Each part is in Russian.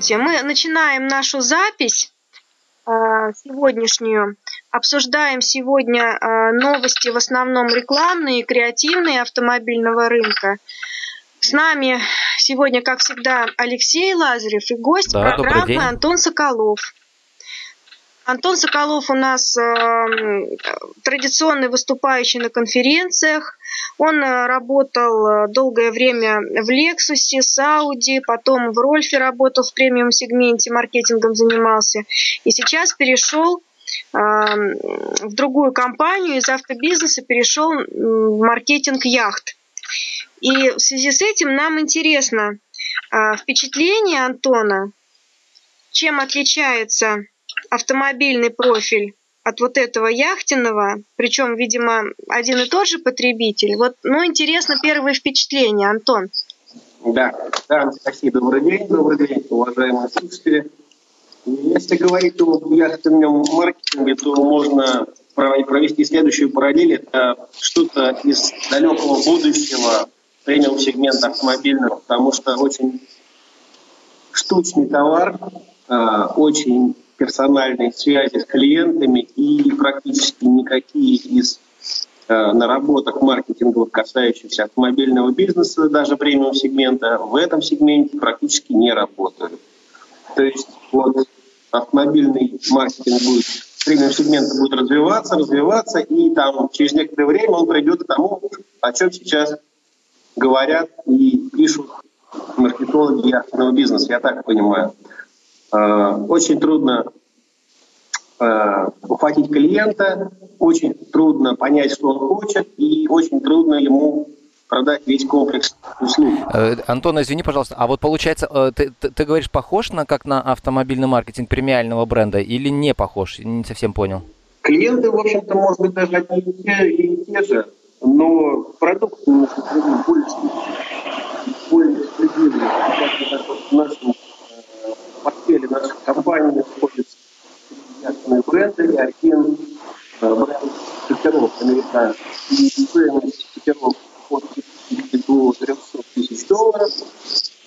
Здравствуйте. Мы начинаем нашу запись э, сегодняшнюю. Обсуждаем сегодня э, новости в основном рекламные, креативные автомобильного рынка. С нами сегодня, как всегда, Алексей Лазарев и гость Да, программы. Антон Соколов. Антон Соколов у нас э, традиционный выступающий на конференциях. Он э, работал э, долгое время в Лексусе, Сауди, потом в Рольфе работал в премиум сегменте, маркетингом занимался. И сейчас перешел в другую компанию, из автобизнеса перешел в маркетинг яхт. И в связи с этим нам интересно впечатление Антона, чем отличается автомобильный профиль от вот этого яхтенного, причем, видимо, один и тот же потребитель. Вот, ну, интересно первые впечатления, Антон. Да, да, спасибо. Добрый день, добрый день, уважаемые слушатели. Если говорить об яхтенном маркетинге, то можно пров- провести следующую параллель. Это что-то из далекого будущего премиум сегмента автомобильного, потому что очень штучный товар, а, очень персональные связи с клиентами и практически никакие из э, наработок маркетинговых, касающихся автомобильного бизнеса, даже премиум сегмента, в этом сегменте практически не работают. То есть вот автомобильный маркетинг будет, премиум сегмент будет развиваться, развиваться, и там через некоторое время он придет к тому, о чем сейчас говорят и пишут маркетологи яхтенного бизнеса, я так понимаю. Э, Очень трудно э, ухватить клиента, очень трудно понять, что он хочет, и очень трудно ему продать весь комплекс услуг. Э, Антон, извини, пожалуйста, а вот получается, ты, ты- ты говоришь, похож на как на автомобильный маркетинг премиального бренда или не похож? Не совсем понял. Клиенты, в общем-то, может быть, даже одни и те, и те же, но продукт немножко более, более эксклюзивный. Как вот В нашем э, портфеле нашей компании находятся яхтенные бренды один э, бренд катеров американских. И стоимость катеров от 50 до 300 тысяч долларов.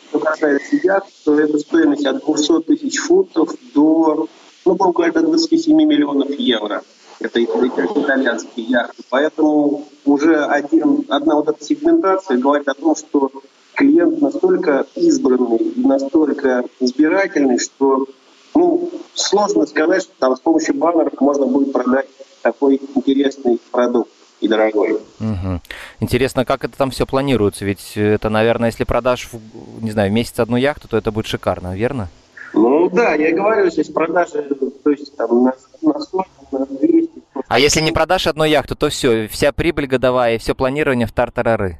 Что касается яхт, то это стоимость от 200 тысяч фунтов до, ну, будем говорить, до 27 миллионов евро. Это итальянские яхты. Поэтому уже один, одна вот эта сегментация говорит о том, что клиент настолько избранный и настолько избирательный, что ну, сложно сказать, что там с помощью баннеров можно будет продать такой интересный продукт и дорогой. Мгм. Интересно, как это там все планируется? Ведь это, наверное, если продашь, в, не знаю, в месяц одну яхту, то это будет шикарно, верно? Ну да, я говорю, здесь продажи, то есть там на, на 100, на 200. А если не продашь одну яхту, то все, вся прибыль годовая и все планирование в тартарары.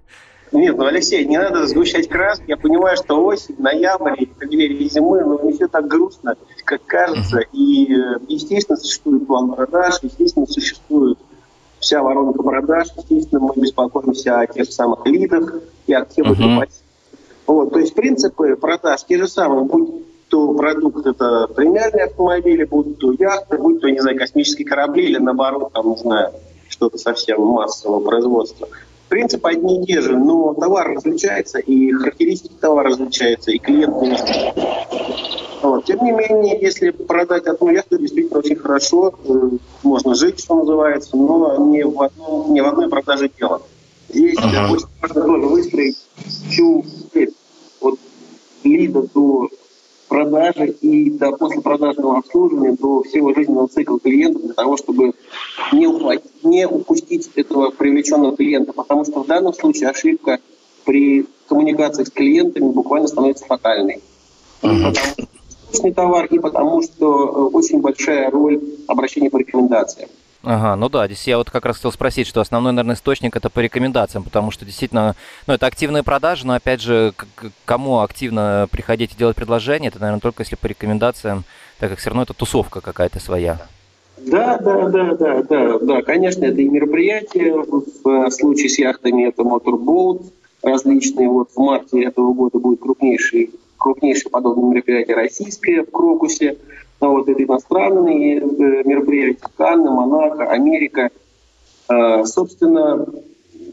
Нет, ну, Алексей, не надо сгущать краски. Я понимаю, что осень, ноябрь, и преддверие зимы, но не все так грустно, как кажется. И, э, естественно, существует план продаж, естественно, существует вся воронка продаж. Естественно, мы беспокоимся о тех же самых лидах и Мгм. ипотек. Вот, то есть принципы продаж те же самые, будь то продукт это премиальные автомобили, будь то яхты, будь то, не знаю, космические корабли или наоборот, там, не знаю, что-то совсем массового производства. Принципы одни и те же, но товар различается, и характеристики товара различаются, и клиент немножко вот. Тем не менее, если продать одну яхту, действительно очень хорошо, э, можно жить, что называется, но не в, одном, не в одной продаже дело. Здесь Ага. очень важно тоже выстроить всю цепь от лида до продажи и до послепродажного обслуживания, до всего жизненного цикла клиента для того, чтобы не, ухватить, не упустить этого привлеченного клиента, потому что в данном случае ошибка при коммуникациях с клиентами буквально становится фатальной. Потому что штучный товар и потому что э, очень большая роль обращения по рекомендациям. Ага, ну да, здесь я вот как раз хотел спросить, что основной, наверное, источник это по рекомендациям, потому что действительно, ну это активные продажи, но опять же, к- кому активно приходить и делать предложение, это, наверное, только если по рекомендациям, так как все равно это тусовка какая-то своя. Да, да, да, да, да, да, конечно, это и мероприятия. В э, случае с яхтами это моторбоут различные. Вот в марте этого года будет крупнейший, крупнейшее подобное мероприятие российское в Крокусе. А вот это иностранные э, мероприятия Канны, Монако, Америка. Э, Собственно,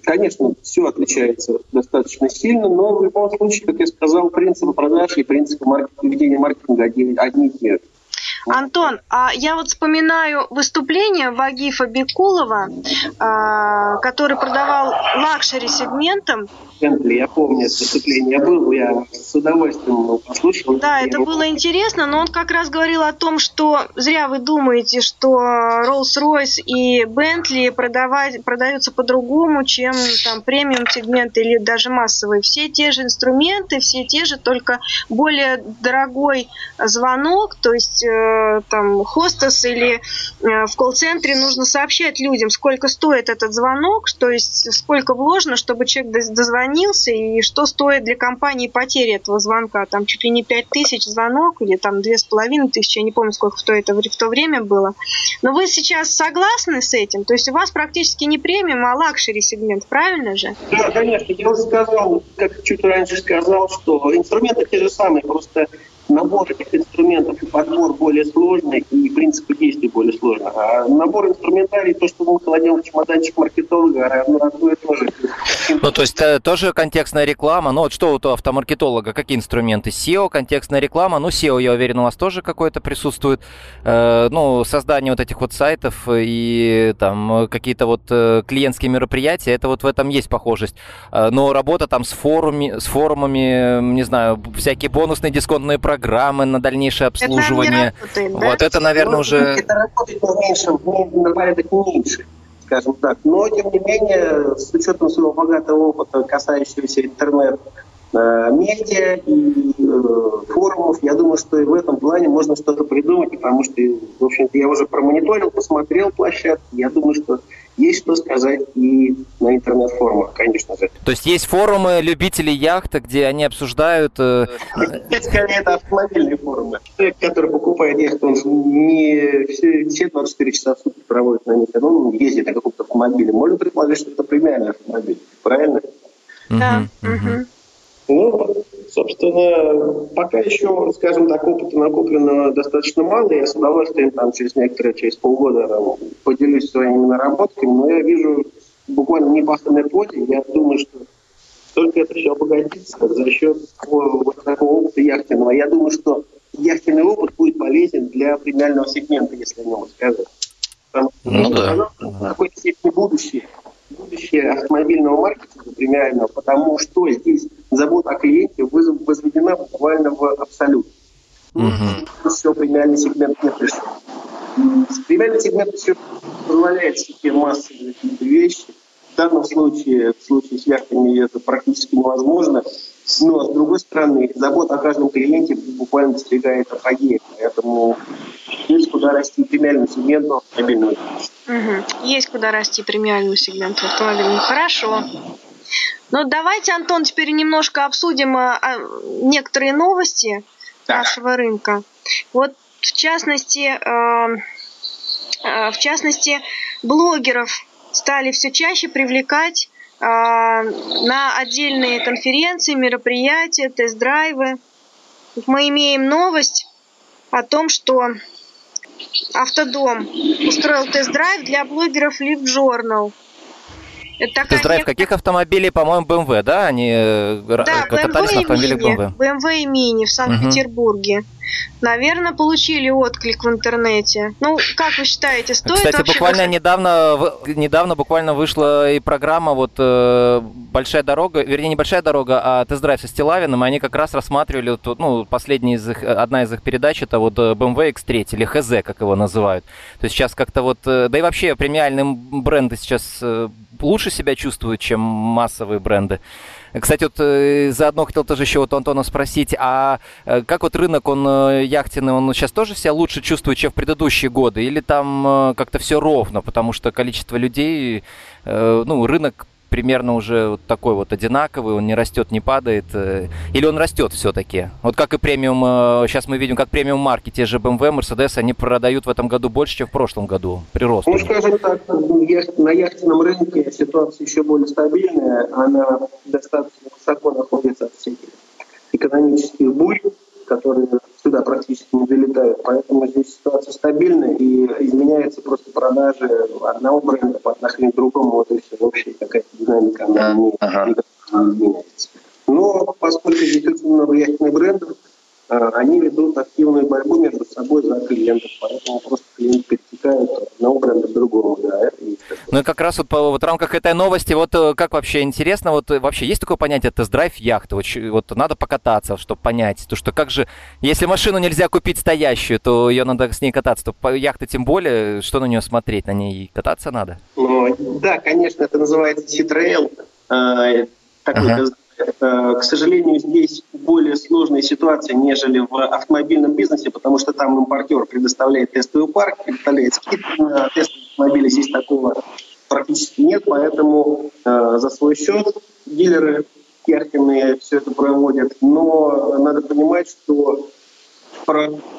конечно, все отличается достаточно сильно, но в любом случае, как я сказал, принципы продажи и принципы маркетинга, ведения маркетинга одни и те же. Антон, а я вот вспоминаю выступление Вагифа Бекулова, а, который продавал лакшери сегментом. Я помню это выступление. Я был, я с удовольствием послушал. Да, это было интересно, но он как раз говорил о том, что зря вы думаете, что Rolls-Royce и Bentley продавать, продаются по-другому, чем там премиум сегменты или даже массовые. Все те же инструменты, все те же, только более дорогой звонок, то есть э, там хостес или э, в колл-центре нужно сообщать людям, сколько стоит этот звонок, то есть сколько вложено, чтобы человек дозвонился и что стоит для компании потери этого звонка. Там чуть ли не 5 тысяч звонок или там две с половиной тысячи, я не помню, сколько в то, это, в то время было. Но вы сейчас согласны с этим? То есть у вас практически не премиум, а лакшери сегмент, правильно же? Да, конечно. Я уже сказал, как чуть раньше сказал, что инструменты те же самые, просто набор этих инструментов и подбор более сложный, и принципы действий более сложный. А набор инструментарий, то, что мы кладем в чемоданчик маркетолога, равно одно и то же. Ну, то есть э, тоже контекстная реклама. Ну, вот что у автомаркетолога, какие инструменты? SEO, контекстная реклама. Ну, SEO, я уверен, у вас тоже какое-то присутствует. Э, ну, создание вот этих вот сайтов и там какие-то вот э, клиентские мероприятия, это вот в этом есть похожесть. Но работа там с, форуми, с форумами, не знаю, всякие бонусные дисконтные программы, программы на дальнейшее обслуживание. Это работает, вот да? это, наверное, уже... Это работает меньше, на порядок меньше, скажем так. Но, тем не менее, с учетом своего богатого опыта, касающегося интернет, э, медиа и э, форумов. Я думаю, что и в этом плане можно что-то придумать, потому что, в общем-то, я уже промониторил, посмотрел площадки. Я думаю, что есть что сказать и на интернет-форумах, конечно же. То есть есть форумы любителей яхты, где они обсуждают... Э... Скорее, это автомобильные форумы. Человек, который покупает яхту, он не все, все 24 часа в сутки проводит на них. Он ездит на каком-то автомобиле. Можно предположить, что это премиальный автомобиль. Правильно? Да. Собственно, пока еще, скажем так, опыта накоплено достаточно мало. Я с удовольствием там через некоторые, через полгода там, поделюсь своими наработками, но я вижу буквально не непаханное поле. Я думаю, что только это все обогатится за счет вот такого опыта яхтенного. Я думаю, что яхтенный опыт будет полезен для премиального сегмента, если о нем сказать. Потому что ну, да. в какой-то степени будущее будущее автомобильного маркетинга премиального, потому что здесь забота о клиенте возведена буквально в абсолют. Угу. Все, премиальный сегмент не пришел. Премиальный сегмент еще позволяет себе массовые какие-то вещи. В данном случае, в случае с яхтами это практически невозможно. Но, с другой стороны, забота о каждом клиенте буквально достигает апогея. Поэтому есть куда расти премиальному сегменту автомобильного. Угу. Есть куда расти премиальному сегменту автомобильного. Хорошо. Ну, давайте, Антон, теперь немножко обсудим а, а, некоторые новости так. нашего рынка. Вот, в частности, э, э, в частности, блогеров стали все чаще привлекать э, на отдельные конференции, мероприятия, тест-драйвы. Мы имеем новость о том, что Автодом устроил тест-драйв для блогеров Live Journal. Тест-драйв каких автомобилей, по-моему, BMW, да? Они э, да, катались BMW на автомобилях BMW. BMW и Mini в Санкт-Петербурге. Угу. Наверное, получили отклик в интернете. Ну, как вы считаете, стоит Кстати, вообще... буквально недавно, недавно буквально вышла и программа вот э, «Большая дорога», вернее, не «Большая дорога», а «Тест-драйв» со Стилавиным, и они как раз рассматривали, вот, ну, последняя из их, одна из их передач, это вот э, BMW X3, или ХЗ, как его называют. То есть сейчас как-то вот, э, да и вообще премиальные бренды сейчас лучше себя чувствуют, чем массовые бренды. Кстати, вот э, заодно хотел тоже еще вот Антона спросить, а э, как вот рынок, он э, яхтенный, он сейчас тоже себя лучше чувствует, чем в предыдущие годы? Или там как-то все ровно, потому что количество людей, ну, рынок примерно уже вот такой вот одинаковый, он не растет, не падает, э, или он растет все-таки? Вот как и премиум, сейчас э, мы видим, как премиум марки, те же BMW, Mercedes, они продают в этом году больше, чем в прошлом году, прирост. Ну, скажем так, на яхтенном рынке ситуация еще более стабильная, она достаточно высоко находится от всех экономических бурь, которые сюда практически не долетают. Поэтому здесь ситуация стабильная и изменяется просто продажи одного бренда по отношению к другому. Вот и все. Общая какая-то динамика, она не, ага. не изменяется. Но поскольку здесь очень много яхтенных брендов, а, они ведут активную борьбу между собой за клиентов, поэтому просто клиент перетекает от одного бренда к другому. Да, это ну и как раз вот, по, вот в рамках этой новости, вот э, как вообще интересно, вот э, вообще есть такое понятие тест-драйв яхты? Вот, вот надо покататься, чтобы понять, то что как же, если машину нельзя купить стоящую, то ее надо с ней кататься, то по яхте тем более, что на нее смотреть, на ней кататься надо? Ну, да, конечно, это называется Sea-Trail, э, такой ага. Э, к сожалению, здесь более сложная ситуация, нежели в автомобильном бизнесе, потому что там импортер предоставляет тестовый парк, предоставляет скидки на тестовые автомобили. Здесь такого практически нет, поэтому э, за свой счет дилеры яхтенные все это проводят. Но надо понимать, что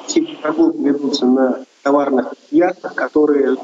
все прогулки ведутся на товарных яхтах, которые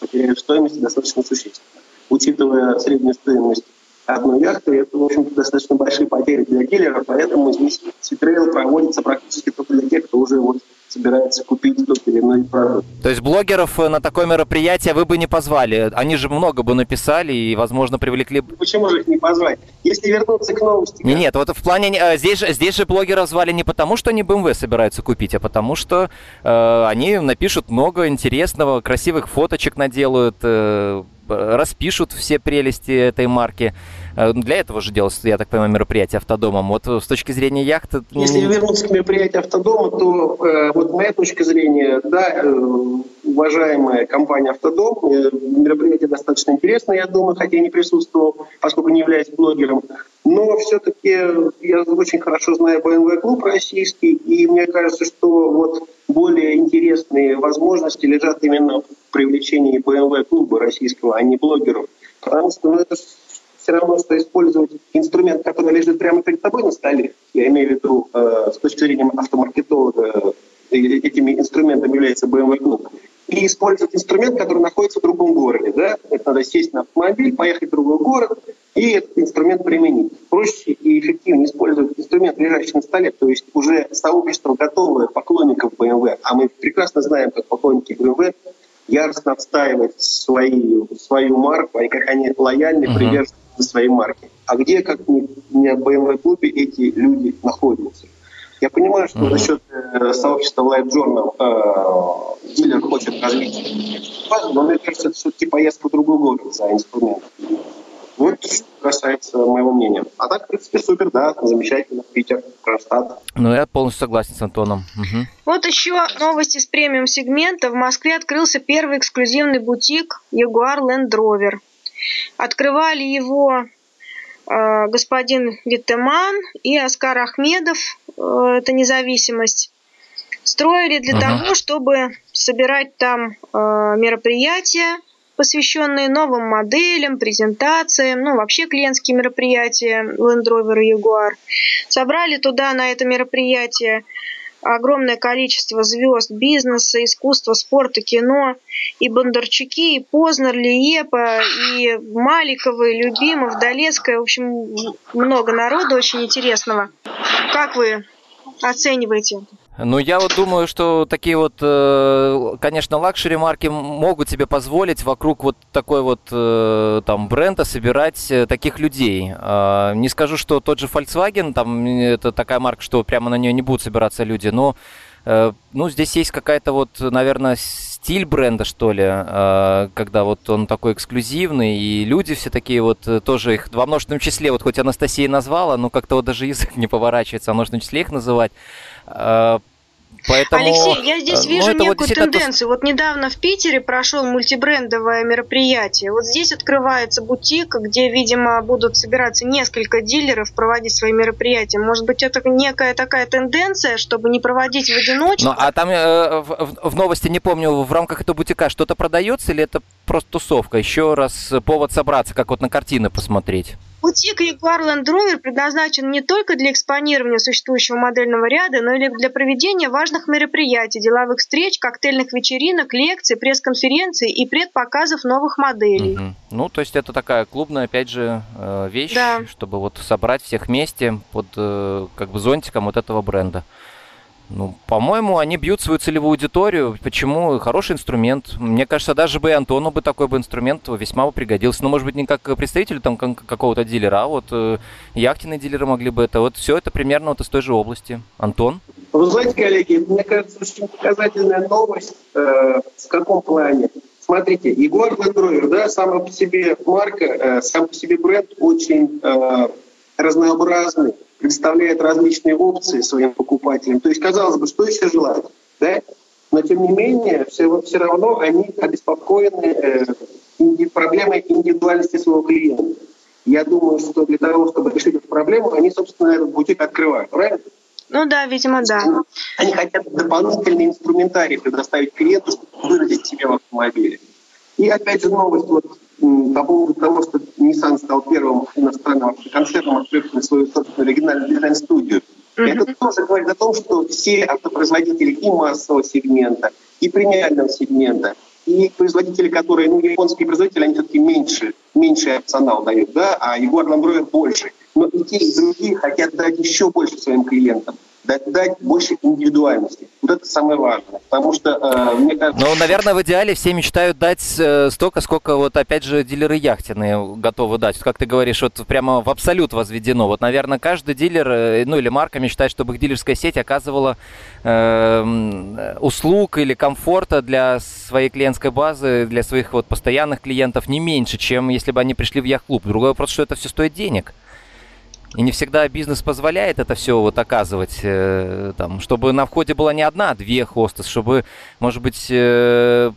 потеряют стоимость достаточно существенно. Учитывая среднюю стоимость одной яхты, это, в общем-то, достаточно большие потери для дилера, поэтому здесь ситрейл проводится практически только для тех, кто уже вот собирается купить тот или иной продукт. То есть блогеров э, на такое мероприятие вы бы не позвали? Они же много бы написали и, возможно, привлекли... Почему же их не позвать? Если вернуться к новости... Не, нет, вот в плане... Э, здесь же, здесь же блогеров звали не потому, что они BMW собираются купить, а потому что э, они напишут много интересного, красивых фоточек наделают, э, распишут все прелести этой марки. Э, для этого же делалось, я так понимаю, мероприятие автодомом. Вот с точки зрения яхты... Если вернуться к мероприятию автодома, то э, вот моя точка зрения, да, э, уважаемая компания «Автодом», э, мероприятие достаточно интересное, я думаю, хотя я не присутствовал, поскольку не являюсь блогером. Но все-таки я очень хорошо знаю BMW клуб российский, и мне кажется, что вот более интересные возможности лежат именно в привлечении BMW клуба российского, а не блогеров. Потому что ну, это все равно, что использовать инструмент, который лежит прямо перед тобой на столе, я имею в виду э, с точки зрения автомаркетолога, э, этими инструментами является BMW Club, и использовать инструмент, который находится в другом городе. Да? Это надо сесть на автомобиль, поехать в другой город и этот инструмент применить. Проще и эффективнее использовать инструмент, лежащий на столе, то есть уже сообщество готовое поклонников BMW, а мы прекрасно знаем, как поклонники BMW яростно отстаивают свою, свою марку, и как они лояльны, uh-huh. привержены своей марки. А где, как не, не в BMW-клубе, эти люди находятся? Я понимаю, что mm-hmm. за счет э, сообщества Live Journal э, дилер хочет развить но мне кажется, это все-таки поездка в другой город за инструментом. Вот что касается моего мнения. А так, в принципе, супер, да, замечательно. Питер, Кронштадт. Ну, я полностью согласен с Антоном. Угу. Вот еще новости с премиум-сегмента. В Москве открылся первый эксклюзивный бутик Jaguar Land Rover. Открывали его э, господин Витеман и Оскар Ахмедов, э, это независимость, строили для uh-huh. того, чтобы собирать там э, мероприятия, посвященные новым моделям, презентациям, ну, вообще клиентские мероприятия Land Rover и Jaguar. Собрали туда на это мероприятие огромное количество звезд бизнеса, искусства, спорта, кино, и Бондарчуки, и Познер, Лиепа, и Маликовы, и Любимов, Долецкая, в общем, много народу очень интересного. Как вы оцениваете ну, я вот думаю, что такие вот, э, конечно, лакшери марки могут себе позволить вокруг вот такой вот э, там бренда собирать э, таких людей. А, не скажу, что тот же Volkswagen, там это такая марка, что прямо на нее не будут собираться люди, но ну, здесь есть какая-то вот, наверное, стиль бренда, что ли, когда вот он такой эксклюзивный, и люди все такие вот тоже их во множественном числе, вот хоть Анастасия назвала, но как-то вот даже язык не поворачивается, во множественном числе их называть. Поэтому, Алексей, я здесь э, ну, вижу некую вот тенденцию. Вот недавно в Питере прошел мультибрендовое мероприятие. Вот здесь открывается бутик, где, видимо, будут собираться несколько дилеров проводить свои мероприятия. Может быть, это некая такая тенденция, чтобы не проводить в одиночку? Ну, а там э, в, в новости, не помню, в рамках этого бутика что-то продается или это просто тусовка? Еще раз повод собраться, как вот на картины посмотреть. Бутик Jaguar Land Rover предназначен не только для экспонирования существующего модельного ряда, но и для проведения важных мероприятий, деловых встреч, коктейльных вечеринок, лекций, пресс-конференций и предпоказов новых моделей. Угу. Ну, то есть это такая клубная, опять же, э, вещь, да. чтобы вот собрать всех вместе под э, как бы зонтиком вот этого бренда. Ну, по-моему, они бьют свою целевую аудиторию. Почему? Хороший инструмент. Мне кажется, даже бы и Антону бы такой бы инструмент весьма бы пригодился. Ну, может быть, не как представителю там какого-то дилера, а вот э, яхтенные дилеры могли бы это. Вот все это примерно вот из той же области. Антон? Вы знаете, коллеги, мне кажется, очень показательная новость. Э, в каком плане? Смотрите, Егор Land да, сама по себе марка, э, сам по себе бренд очень э, разнообразный представляет различные опции своим покупателям. То есть, казалось бы, что еще желать? Да? Но, тем не менее, все, все равно они обеспокоены э, инди, проблемой индивидуальности своего клиента. Я думаю, что для того, чтобы решить эту проблему, они, собственно, этот бутик открывают, правильно? Ну да, видимо, да. Они хотят дополнительный инструментарий предоставить клиенту, чтобы выразить себя в автомобиле. И опять же новость вот по поводу того, что Nissan стал первым иностранным концерном, открывшим свою собственную оригинальную дизайн-студию. Mm-hmm. Это тоже говорит о том, что все автопроизводители и массового сегмента, и премиального сегмента, и производители, которые, ну, японские производители, они все-таки меньше, меньше опционал дают, да, а Егор Ламброер больше. Но и те, и другие хотят дать еще больше своим клиентам дать, дать больше индивидуальности. Вот это самое важное. Потому что, э, мне кажется... Ну, наверное, в идеале все мечтают дать э, столько, сколько вот, опять же, дилеры яхтенные готовы дать. Как ты говоришь, вот прямо в абсолют возведено. Вот, наверное, каждый дилер, э, ну, или марка мечтает, чтобы их дилерская сеть оказывала э, услуг или комфорта для своей клиентской базы, для своих вот постоянных клиентов не меньше, чем если бы они пришли в яхт-клуб. Другой вопрос, что это все стоит денег. И не всегда бизнес позволяет это все вот оказывать, э, там, чтобы на входе была не одна, а две хостес, чтобы, может быть, э,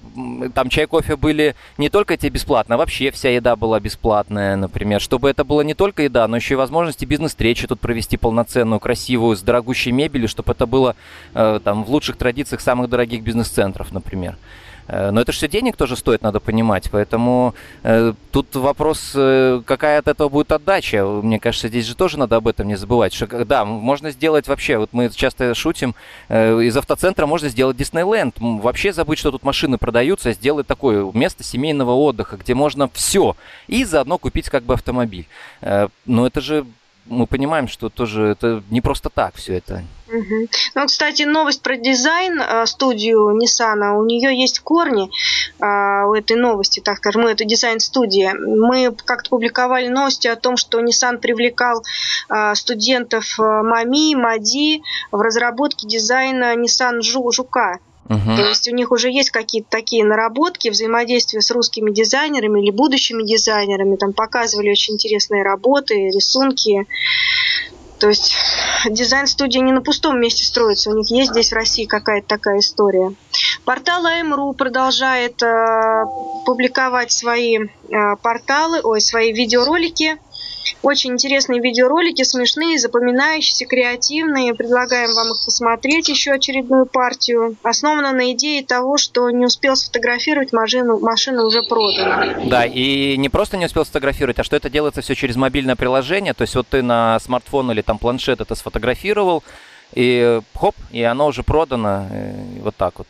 там чай, кофе были не только те бесплатно, а вообще вся еда была бесплатная, например, чтобы это было не только еда, но еще и возможности бизнес-встречи тут провести полноценную, красивую, с дорогущей мебелью, чтобы это было э, там в лучших традициях самых дорогих бизнес-центров, например. Э, но это же все денег тоже стоит, надо понимать. Поэтому э, тут вопрос, э, какая от этого будет отдача. Мне кажется, здесь же тоже надо об этом не забывать. Что, да, можно сделать вообще, вот мы часто шутим, из автоцентра можно сделать Диснейленд. Вообще забыть, что тут машины продаются, сделать такое место семейного отдыха, где можно все. И заодно купить как бы автомобиль. Но это же мы понимаем, что тоже это не просто так все это. Угу. Ну, кстати, новость про дизайн э, студию Nissan, у нее есть корни а, у этой новости, так скажем, мы это дизайн-студия. Мы как-то публиковали новости о том, что Nissan привлекал а, студентов э, МАМИ, МАДИ в разработке дизайна Nissan Жука. Угу. То есть у них уже есть какие-то такие наработки взаимодействия с русскими дизайнерами или будущими дизайнерами. Там показывали очень интересные работы, рисунки. То есть дизайн-студия не на пустом месте строится. У них есть здесь в России какая-то такая история. Портал АМРУ продолжает э, публиковать свои э, порталы, ой, свои видеоролики очень интересные видеоролики, смешные, запоминающиеся, креативные. Предлагаем вам их посмотреть, еще очередную партию. Основана на идее того, что не успел сфотографировать машину, машина уже продана. Да, и не просто не успел сфотографировать, а что это делается все через мобильное приложение. То есть вот ты на смартфон или там планшет это сфотографировал, и хоп, и оно уже продано. Вот так вот.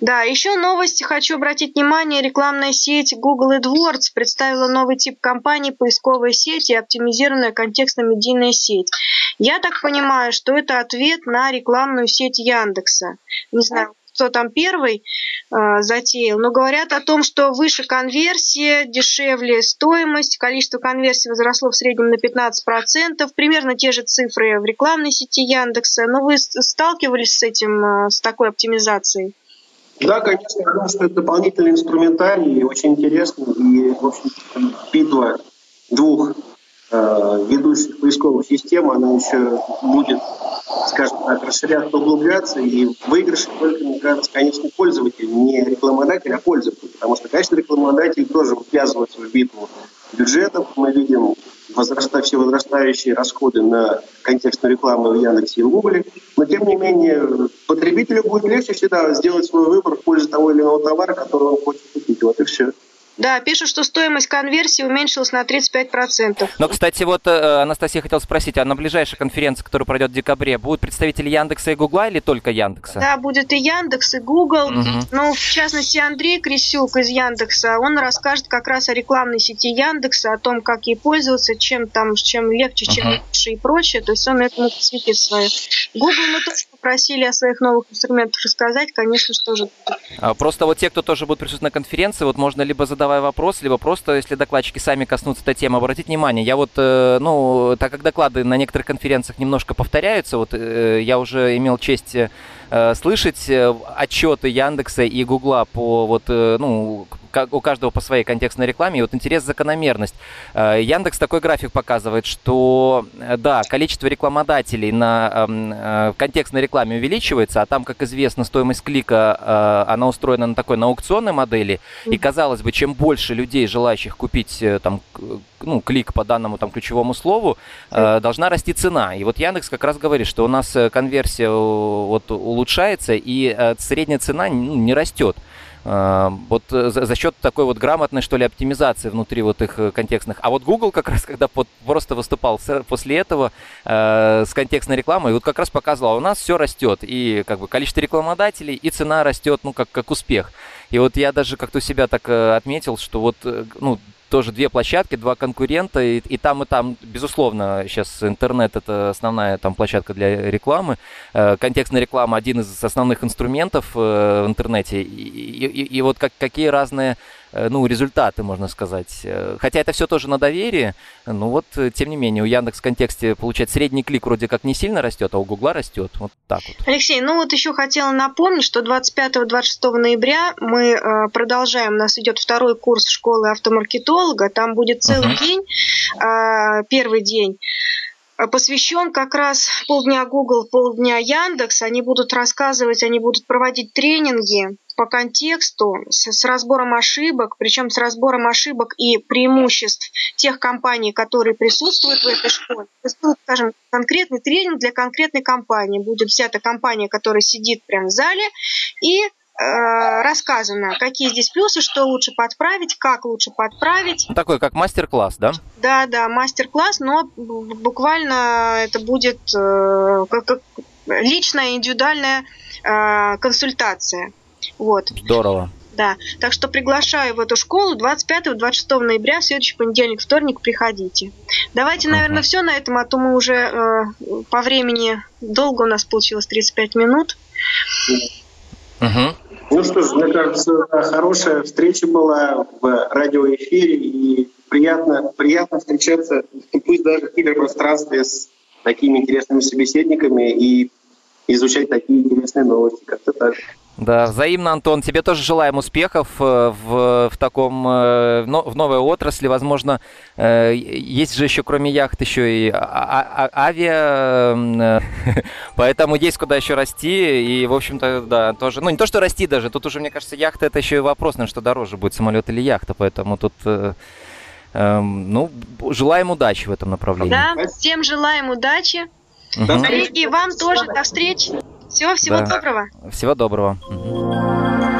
Да, еще новости. Хочу обратить внимание, рекламная сеть Google AdWords представила новый тип компании поисковая сеть и оптимизированная контекстно-медийная сеть. Я так понимаю, что это ответ на рекламную сеть Яндекса. Не знаю, кто там первый э, затеял, но говорят о том, что выше конверсия, дешевле стоимость, количество конверсий возросло в среднем на 15%, примерно те же цифры в рекламной сети Яндекса. Но вы сталкивались с этим, э, с такой оптимизацией? Да, конечно, я думаю, что это дополнительный инструментарий, очень интересный, и, в общем битва двух э, ведущих поисковых систем, она еще будет, скажем так, расширяться, углубляться, и выигрыш только, мне кажется, конечно, пользователь, не рекламодатель, а пользователь, потому что, конечно, рекламодатель тоже ввязывается в битву бюджетов. Мы видим возраста, все возрастающие расходы на контекстную рекламу в Яндексе и в Гугле. Но, тем не менее, потребителю будет легче всегда сделать свой выбор в пользу того или иного товара, который он хочет купить. Вот и все. Да, пишут, что стоимость конверсии уменьшилась на 35%. Но, кстати, вот э, Анастасия хотела спросить, а на ближайшей конференции, которая пройдет в декабре, будут представители Яндекса и Гугла или только Яндекса? Да, будет и Яндекс, и Google. Угу. Ну, в частности, Андрей Крисюк из Яндекса, он расскажет как раз о рекламной сети Яндекса, о том, как ей пользоваться, чем там, чем легче, чем угу. лучше и прочее. То есть он этому посвятит свое. Google мы тоже попросили о своих новых инструментах рассказать, конечно, что же. А, просто вот те, кто тоже будет присутствовать на конференции, вот можно либо задавая вопрос, либо просто, если докладчики сами коснутся этой темы, обратить внимание. Я вот, э, ну, так как доклады на некоторых конференциях немножко повторяются, вот э, я уже имел честь слышать отчеты Яндекса и Гугла по вот, ну, у каждого по своей контекстной рекламе. И вот интерес закономерность. Э, Яндекс такой график показывает, что э, да, количество рекламодателей на эм, э, контекстной рекламе увеличивается, а там, как известно, стоимость клика, она устроена на такой на аукционной модели. И казалось бы, чем больше людей, желающих купить там ну, клик по данному там ключевому слову, должна расти цена. И вот Яндекс как раз говорит, что у нас конверсия вот улучшается, и средняя цена ну, не растет. А, вот э, за, счет такой вот грамотной, что ли, оптимизации внутри вот их э, контекстных. А вот Google как раз, когда под, просто выступал после этого э, с контекстной рекламой, вот как раз показывал, у нас все растет, и как бы количество рекламодателей, и цена растет, ну, как, как успех. И вот я даже как-то у себя так э, отметил, что вот, ну, тоже две площадки, два конкурента, и, и там, и там, безусловно, сейчас интернет это основная там площадка для рекламы. Э, контекстная реклама один из основных инструментов э, в интернете. И, и, и, вот как, какие разные ну, результаты, можно сказать. Э, хотя это все тоже на доверии, но вот, э, тем не менее, у Яндекс в контексте, получать средний клик вроде как не сильно растет, а у Гугла растет. Вот так вот. Алексей, ну вот еще хотела напомнить, что 25-26 ноября мы продолжаем, у нас идет второй курс школы автомаркетолога, там будет целый uh-huh. день, первый день посвящен как раз полдня Google, полдня Яндекс. Они будут рассказывать, они будут проводить тренинги по контексту, с, с разбором ошибок, причем с разбором ошибок и преимуществ тех компаний, которые присутствуют в этой школе. То есть будет, скажем, конкретный тренинг для конкретной компании. Будет взята компания, которая сидит прямо в зале, и э, рассказано, какие здесь плюсы, что лучше подправить, как лучше подправить. Такой как мастер-класс, да? Да, да, мастер-класс, но буквально это будет э, как, личная, индивидуальная э, консультация. Вот. Здорово. Да, так что приглашаю в эту школу 25-26 ноября, следующий понедельник, вторник, приходите. Давайте, наверное, uh-huh. все на этом, а то мы уже э, по времени долго у нас получилось 35 минут. Uh-huh. Ну что ж, мне кажется, хорошая встреча была в радиоэфире, и приятно, приятно встречаться, пусть даже в киберпространстве с такими интересными собеседниками и изучать такие интересные новости, как-то так. Да, взаимно, Антон. Тебе тоже желаем успехов э, в, в таком, э, в новой отрасли. Возможно, э, есть же еще, кроме яхт, еще и а, а, а, авиа. Поэтому есть куда еще расти. И, в общем-то, да, тоже. Ну, не то, что расти даже. Тут уже, мне кажется, яхта это еще и вопрос, на что дороже будет самолет или яхта. Поэтому тут эм, ну, желаем удачи в этом направлении. Да, всем желаем удачи. Угу. Коллеги, вам тоже до встречи. Всего, всего да. доброго. Всего доброго. Угу.